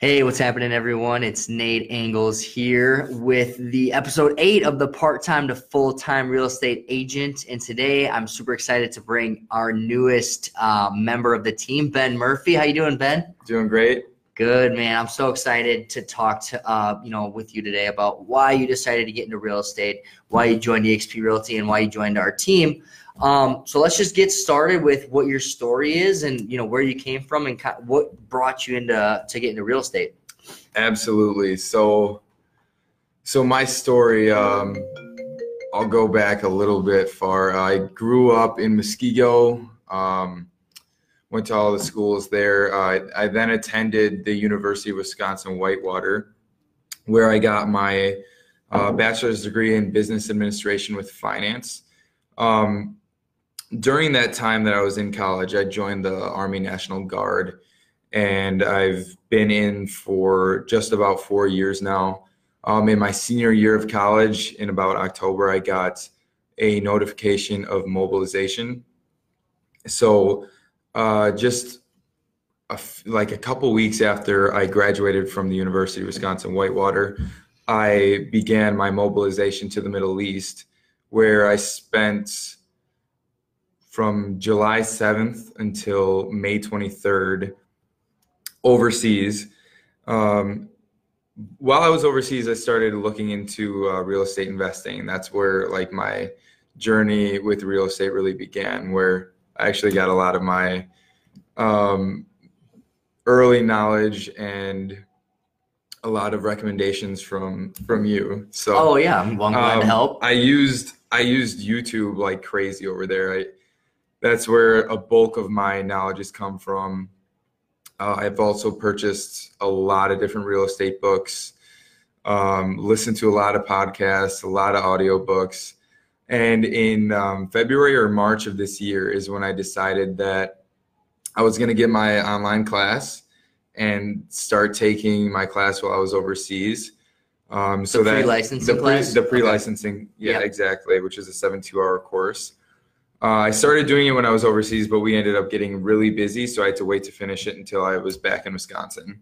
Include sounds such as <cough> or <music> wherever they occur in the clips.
Hey, what's happening, everyone? It's Nate Angles here with the episode eight of the part time to full time real estate agent. And today I'm super excited to bring our newest uh, member of the team, Ben Murphy. How you doing, Ben? Doing great. Good, man. I'm so excited to talk to uh, you know with you today about why you decided to get into real estate, why you joined EXP Realty, and why you joined our team. Um, so let's just get started with what your story is and you know where you came from and what brought you into to get into real estate. Absolutely. So, so my story, um, I'll go back a little bit far. I grew up in Muskego. Um, went to all the schools there. Uh, I then attended the University of Wisconsin Whitewater, where I got my uh, bachelor's degree in business administration with finance. Um, during that time that I was in college, I joined the Army National Guard, and I've been in for just about four years now. Um, in my senior year of college, in about October, I got a notification of mobilization. So, uh, just a f- like a couple weeks after I graduated from the University of Wisconsin Whitewater, I began my mobilization to the Middle East, where I spent from July 7th until May 23rd overseas. Um, while I was overseas, I started looking into uh, real estate investing. That's where like my journey with real estate really began, where I actually got a lot of my um, early knowledge and a lot of recommendations from from you. So oh yeah, I'm glad um, to help. I used I used YouTube like crazy over there. I that's where a bulk of my knowledge has come from. Uh, I've also purchased a lot of different real estate books, um, listened to a lot of podcasts, a lot of audiobooks. And in um, February or March of this year is when I decided that I was going to get my online class and start taking my class while I was overseas. Um, so the pre-licensing the pre, class? The pre-licensing, okay. yeah, yep. exactly, which is a 72-hour course. Uh, I started doing it when I was overseas, but we ended up getting really busy, so I had to wait to finish it until I was back in Wisconsin.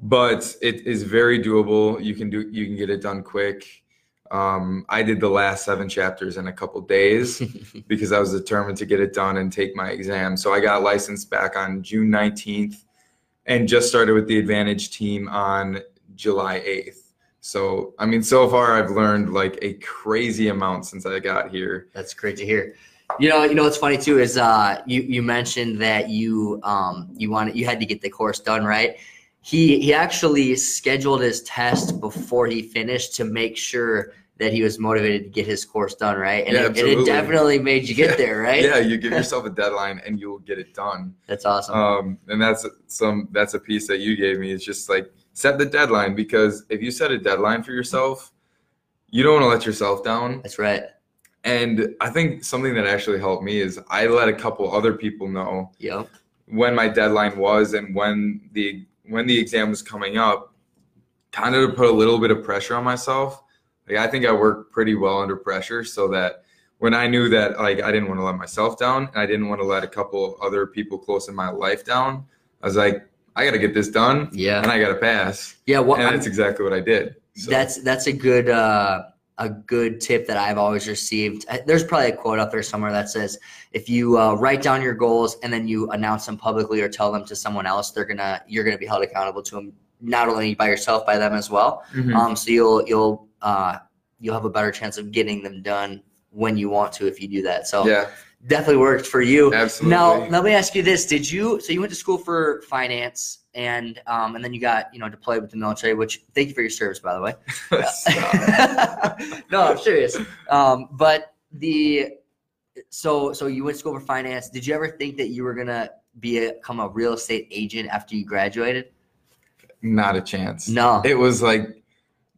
But it is very doable. You can do you can get it done quick. Um, I did the last seven chapters in a couple days <laughs> because I was determined to get it done and take my exam. So I got licensed back on June 19th and just started with the Advantage team on July 8th. So, I mean, so far I've learned like a crazy amount since I got here. That's great to hear. You know, you know what's funny too is uh, you you mentioned that you um, you wanted you had to get the course done right. He he actually scheduled his test before he finished to make sure that he was motivated to get his course done right, and, yeah, it, and it, definitely made you get yeah. there right. Yeah, you give <laughs> yourself a deadline and you'll get it done. That's awesome. Um, and that's some that's a piece that you gave me. It's just like set the deadline because if you set a deadline for yourself, you don't want to let yourself down. That's right. And I think something that actually helped me is I let a couple other people know yep. when my deadline was and when the when the exam was coming up, kind of to put a little bit of pressure on myself. Like I think I worked pretty well under pressure so that when I knew that like I didn't want to let myself down and I didn't want to let a couple other people close in my life down, I was like, I got to get this done. Yeah. And I got to pass. Yeah. Well, and that's I'm, exactly what I did. So. That's that's a good uh, a good tip that I've always received. There's probably a quote up there somewhere that says if you uh, write down your goals and then you announce them publicly or tell them to someone else, they're gonna you're gonna be held accountable to them not only by yourself by them as well. Mm-hmm. Um, so you'll you'll uh, you'll have a better chance of getting them done when you want to if you do that. So yeah definitely worked for you. Absolutely. Now, let me ask you this: Did you? So you went to school for finance, and um, and then you got you know deployed with the military. Which thank you for your service, by the way. <laughs> <laughs> no, I'm serious. Um, but the so so you went to school for finance. Did you ever think that you were gonna be a, become a real estate agent after you graduated? Not a chance. No. It was like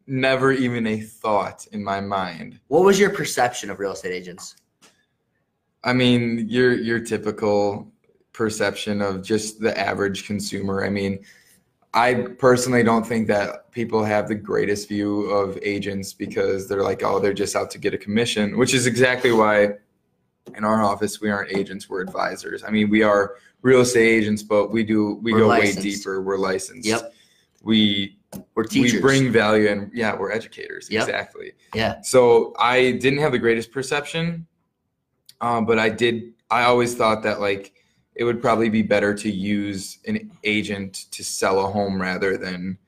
never even a thought in my mind. What was your perception of real estate agents? I mean, your your typical perception of just the average consumer. I mean, I personally don't think that people have the greatest view of agents because they're like, oh, they're just out to get a commission, which is exactly why in our office we aren't agents, we're advisors. I mean, we are real estate agents, but we do we We're go licensed. way deeper. We're licensed. Yep. We We're teachers. we bring value and yeah, we're educators. Yep. Exactly. Yeah. So I didn't have the greatest perception, um, but I did. I always thought that like it would probably be better to use an agent to sell a home rather than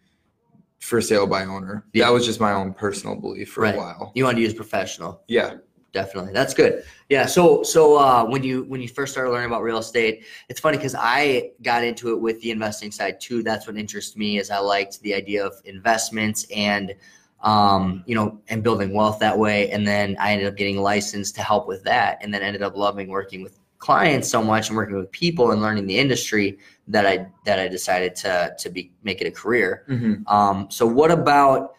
for sale by owner. Yeah. That was just my own personal belief for Right. a while. You want to use professional. Yeah. definitely that's good yeah so so uh, when you when you first started learning about real estate it's funny because i got into it with the investing side too that's what interests me is i liked the idea of investments and um, you know and building wealth that way and then i ended up getting licensed to help with that and then ended up loving working with clients so much and working with people and learning the industry that i that i decided to to be make it a career Mhm. um, so what about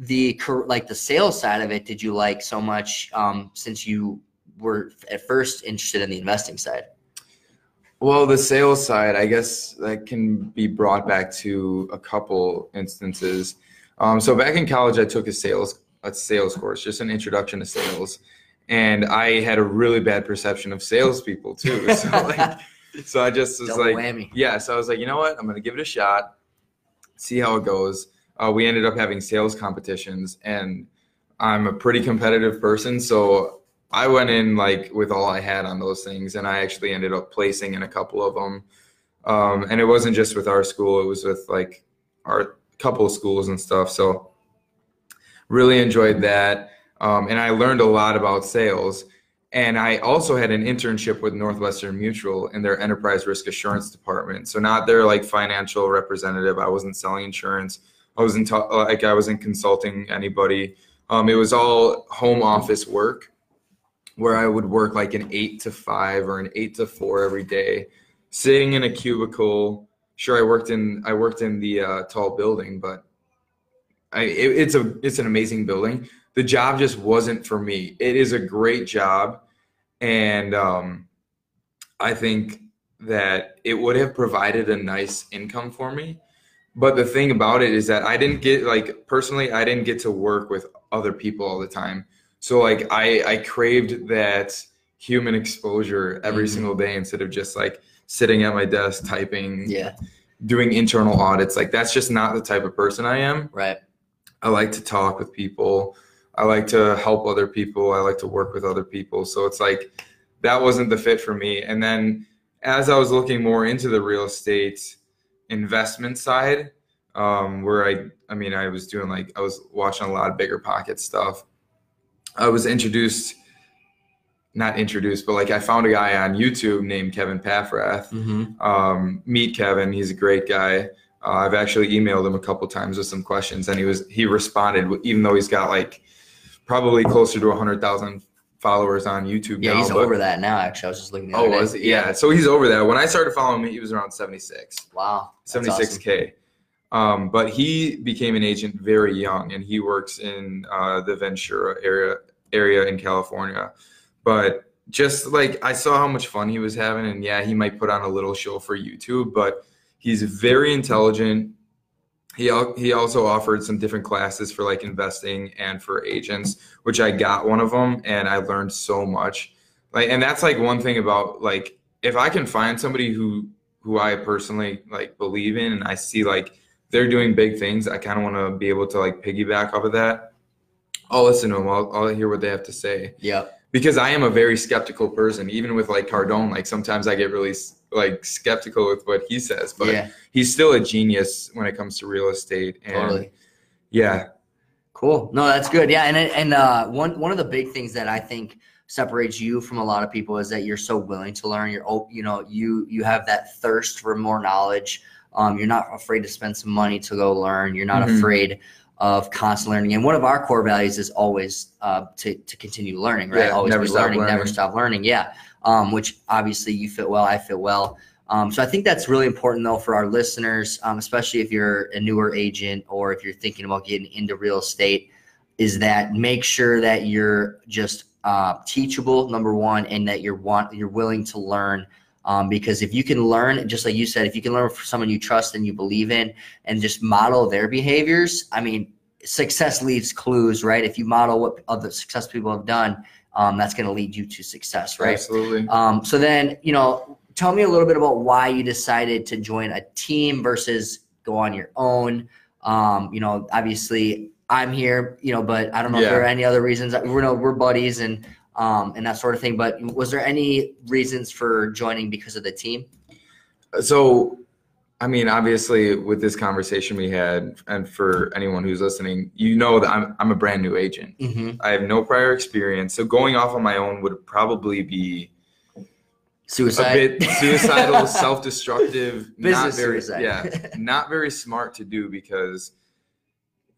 the like the sales side of it? Did you like so much um, since you were at first interested in the investing side? Well, the sales side, I guess that can be brought back to a couple instances. Um, so back in college, I took a sales a sales course, just an introduction to sales, and I had a really bad perception of salespeople too. <laughs> So like, so I just was Double like, whammy. yeah. So I was like, you know what? I'm gonna give it a shot, see how it goes. Uh, we ended up having sales competitions, and I'm a pretty competitive person, so I went in like with all I had on those things, and I actually ended up placing in a couple of them. Um, and it wasn't just with our school; it was with like our couple of schools and stuff. So really enjoyed that, um, and I learned a lot about sales. And I also had an internship with Northwestern Mutual in their enterprise risk assurance department. So not their like financial representative. I wasn't selling insurance. I wasn't like I wasn't consulting anybody. Um, it was all home office work where I would work like an eight to five or an eight to four every day, sitting in a cubicle. Sure, I worked in I worked in the uh, tall building, but I, it, it's a it's an amazing building. The job just wasn't for me. It is a great job, and um, I think that it would have provided a nice income for me. But the thing about it is that I didn't get like personally, I didn't get to work with other people all the time. So like I I craved that human exposure every Mhm. single day instead of just like sitting at my desk typing, Yeah, doing internal audits. Like that's just not the type of person I am. right. I like to talk with people. I like to help other people. I like to work with other people. So it's like that wasn't the fit for me. And then as I was looking more into the real estate investment side, um, where I, I mean, I was doing like, I was watching a lot of bigger pocket stuff. I was introduced, not introduced, but like I found a guy on YouTube named Kevin Paffrath Mm-hmm. um, meet Kevin. He's a great guy. Uh, I've actually emailed him a couple times with some questions, and he was he responded, even though he's got like probably closer to hundred thousand followers on YouTube. Yeah, now, he's but- over that now. Actually, I was just looking. The Oh, was he? Yeah. So he's over that. When I started following him, he was around seventy six. Wow. 76k. Um, but he became an agent very young, and he works in uh, the Ventura area area in California. But just like I saw how much fun he was having, and yeah, he might put on a little show for YouTube, but he's very intelligent. He he also offered some different classes for like investing and for agents, which I got one of them, and I learned so much. Like, and that's like one thing about like if I can find somebody who who I personally like believe in and I see like they're doing big things, I kind of want to be able to like piggyback off of that. I'll listen to them. I'll, I'll hear what they have to say Yep. Because I am a very skeptical person. Even with like Cardone, like sometimes I get really like skeptical with what he says, but yeah. he's still a genius when it comes to real estate. And Totally. yeah, Cool. No, that's good. Yeah, and and uh, one one of the big things that I think separates you from a lot of people is that you're so willing to learn. You're op- you know you you have that thirst for more knowledge. Um, you're not afraid to spend some money to go learn. You're not Mhm. afraid of constant learning. And one of our core values is always uh, to to continue learning. Right. Yeah, always never be stop learning, Never stop learning. Yeah. Um, which obviously you fit well. I fit well. Um, so I think that's really important though for our listeners, um, especially if you're a newer agent or if you're thinking about getting into real estate is that make sure that you're just uh, teachable number one and that you're want you're willing to learn um, because if you can learn just like you said if you can learn from someone you trust and you believe in and just model their behaviors i mean success leaves clues right if you model what other success people have done um, that's going to lead you to success right absolutely. um, so then, you know, tell me a little bit about why you decided to join a team versus go on your own. Um, you know, obviously I'm here, you know, but I don't know if there are any other reasons. We're know we're buddies and um, and that sort of thing. But was there any reasons for joining because of the team? So, I mean, obviously, with this conversation we had, and for anyone who's listening, you know that I'm I'm a brand new agent. Mm-hmm. I have no prior experience, so going off on my own would probably be a Suicide. bit suicidal, <laughs> self-destructive, not very suicide. yeah, not very smart to do because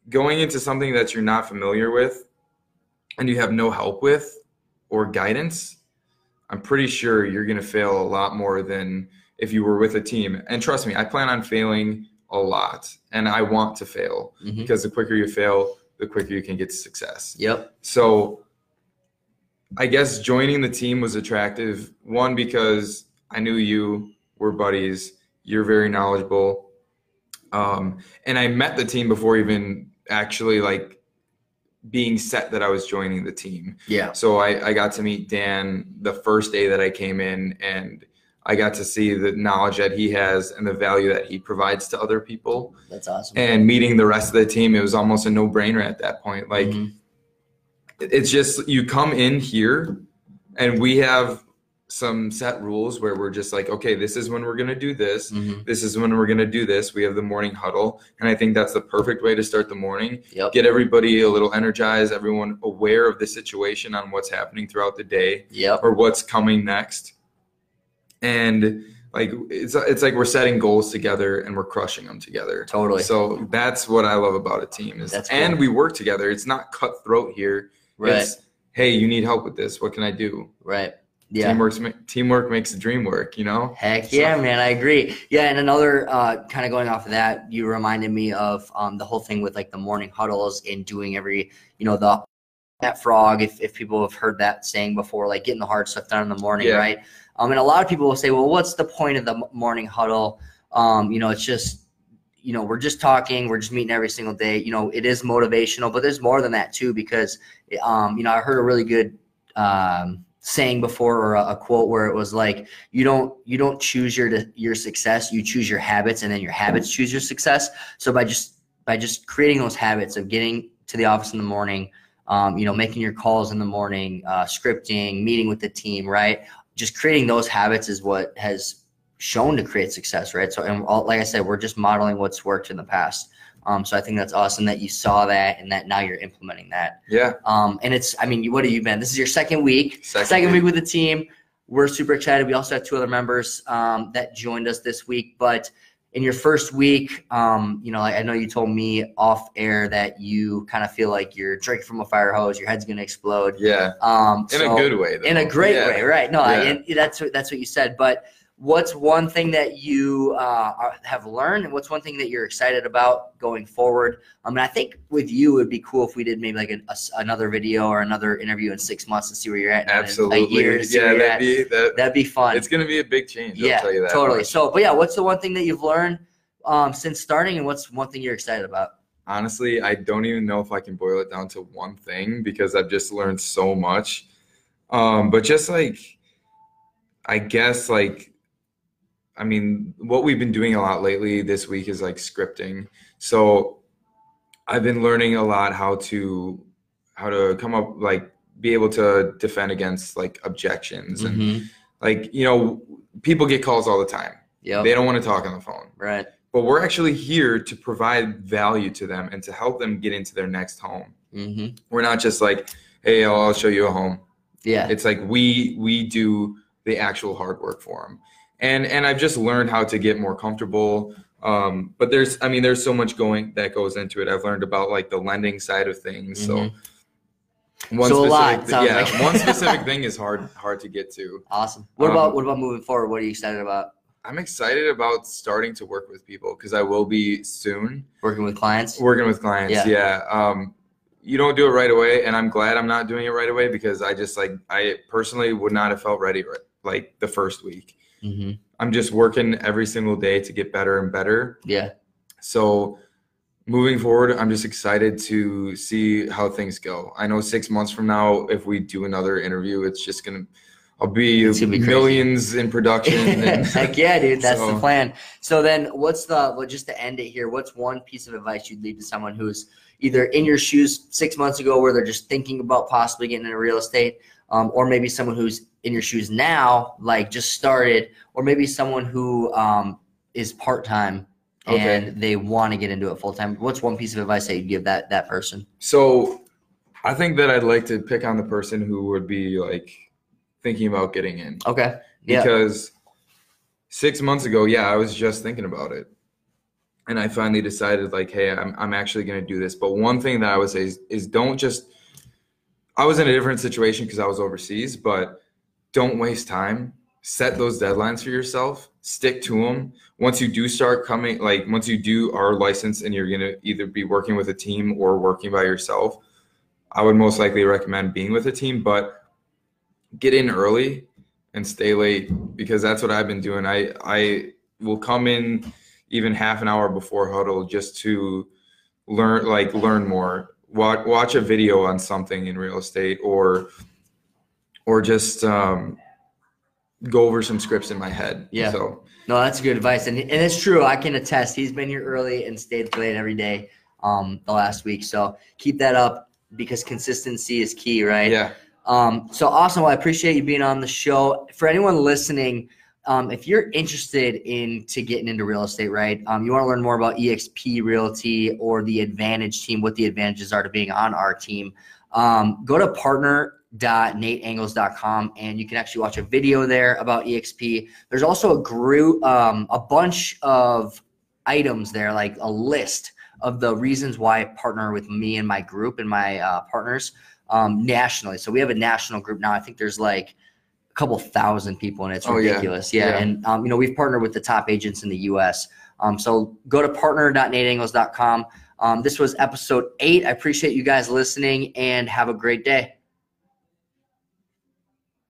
going into something that you're not familiar with and you have no help with or guidance, I'm pretty sure you're going to fail a lot more than if you were with a team. And trust me, I plan on failing a lot and I want to fail Mhm. because the quicker you fail, the quicker you can get to success. Yep. So I guess joining the team was attractive. One, because I knew you were buddies, you're very knowledgeable. Um, and I met the team before even actually like being set that I was joining the team. Yeah. So I, I got to meet Dan the first day that I came in and I got to see the knowledge that he has and the value that he provides to other people. That's awesome. And meeting the rest of the team, it was almost a no brainer at that point. Like, Mhm. it's just you come in here and we have some set rules where we're just like okay this is when we're going to do this Mhm. this is when we're going to do this we have the morning huddle and i think that's the perfect way to start the morning Yep. get everybody a little energized everyone aware of the situation on what's happening throughout the day Yep. or what's coming next and like it's it's like we're setting goals together and we're crushing them together Totally. so that's what i love about a team is That's cool. and we work together it's not cutthroat here Right. it's hey, you need help with this. What can I do? Right. Yeah. Teamwork teamwork makes the dream work. You know. Heck So- yeah, man! I agree. Yeah, and another uh, kind of going off of that, you reminded me of um, the whole thing with like the morning huddles and doing every, you know, the that frog. If if people have heard that saying before, like getting the hard stuff done in the morning, Yeah. right? Um, and a lot of people will say, well, what's the point of the morning huddle? Um, you know, it's just, you know, we're just talking, we're just meeting every single day. You know, it is motivational, but there's more than that too because, um, you know, I heard a really good um, saying before or a, a quote where it was like you don't you don't choose your your success you choose your habits and then your habits choose your success. So by just by just creating those habits of getting to the office in the morning um, you know making your calls in the morning uh, scripting meeting with the team right? Just creating those habits is what has shown to create success right? So and all, like i said we're just modeling what's worked in the past um, so i think that's awesome that you saw that and that now you're implementing that Yeah. um, and it's, I mean, what have you been? This is your second week, Second second, week. week with the team. We're super excited. We also have two other members um, that joined us this week. But in your first week, um, you know, like I know you told me off air that you kind of feel like you're drinking from a fire hose. Your head's going to explode. Yeah. Um, In so- a good way. Though. in a great Yeah. way, right? No, I, Yeah. and that's what that's what you said. But what's one thing that you uh, are- have learned, and what's one thing that you're excited about going forward? I mean, I think with you, it'd be cool if we did maybe like a s another video or another interview in six months to see where you're at. Absolutely. a year to yeah. That'd at. be that. That'd be fun. It's gonna be a big change. yeah, I'll tell you that. totally. much. So, but yeah, what's the one thing that you've learned um, since starting, and what's one thing you're excited about? honestly, I don't even know if I can boil it down to one thing because I've just learned so much. Um, but just like, I guess like, I mean, what we've been doing a lot lately this week is like scripting. So I've been learning a lot how to how to come up like be able to defend against like objections and Mhm. like you know people get calls all the time. Yeah. They don't want to talk on the phone right. but we're actually here to provide value to them and to help them get into their next home. hmm We're not just like, hey, I'll show you a home. Yeah. It's like we we do the actual hard work for them, and and I've just learned how to get more comfortable. Um, but there's, I mean, there's so much going that goes into it. I've learned about like the lending side of things. So one Mm-hmm. So a lot, specific, sounds yeah, like. one specific <laughs> thing is hard hard to get to. Awesome. What Um, about what about moving forward? What are you excited about? I'm excited about starting to work with people because I will be soon. Working with clients. Working with clients, Yeah. yeah. Um, you don't do it right away, and I'm glad I'm not doing it right away because I just like I personally would not have felt ready right, like the first week. Hmm I'm just working every single day to get better and better. Yeah. So moving forward, I'm just excited to see how things go. I know six months from now, if we do another interview, it's just gonna I'll be It's gonna crazy. millions in production. <laughs> and- Heck yeah, dude. That's the plan. So then what's the well just to end it here, what's one piece of advice you'd leave to someone who's either in your shoes six months ago where they're just thinking about possibly getting into real estate, um, or maybe someone who's in your shoes now, like just started, or maybe someone who um, is part time Okay. and they want to get into it full time. What's one piece of advice that you'd give that that person? So I think that I'd like to pick on the person who would be like thinking about getting in. Okay. Yeah. Because six months ago, yeah, I was just thinking about it. And I finally decided like, hey, I'm I'm actually gonna do this. But one thing that I would say is, is don't just I was in a different situation because I was overseas, but don't waste time. Set those deadlines for yourself. Stick to them. Once you do start coming, like once you do are licensed and you're gonna either be working with a team or working by yourself, I would most likely recommend being with a team. But get in early and stay late because that's what I've been doing. I I will come in even half an hour before huddle just to learn like learn more. Watch watch a video on something in real estate or or just um, go over some scripts in my head. Yeah. So No, that's good advice, and and it's true. I can attest. He's been here early and stayed late every day um, the last week. So keep that up because consistency is key, right? yeah. Um, so awesome. Well, I appreciate you being on the show. For anyone listening, um, if you're interested into getting into real estate, right? Um, you want to learn more about EXP Realty or the Advantage team, what the advantages are to being on our team. Um, go to partner.nateangles.com and you can actually watch a video there about EXP. There's also a group, um, a bunch of items there, like a list of the reasons why partner with me and my group and my uh, partners um, nationally. So we have a national group now. I think there's like a couple thousand people, and it's Oh, yeah. ridiculous. Yeah, Yeah. and um, you know we've partnered with the top agents in the U.S. Um, so go to partner.nateangles.com. Um, this was episode eight. I appreciate you guys listening, and have a great day.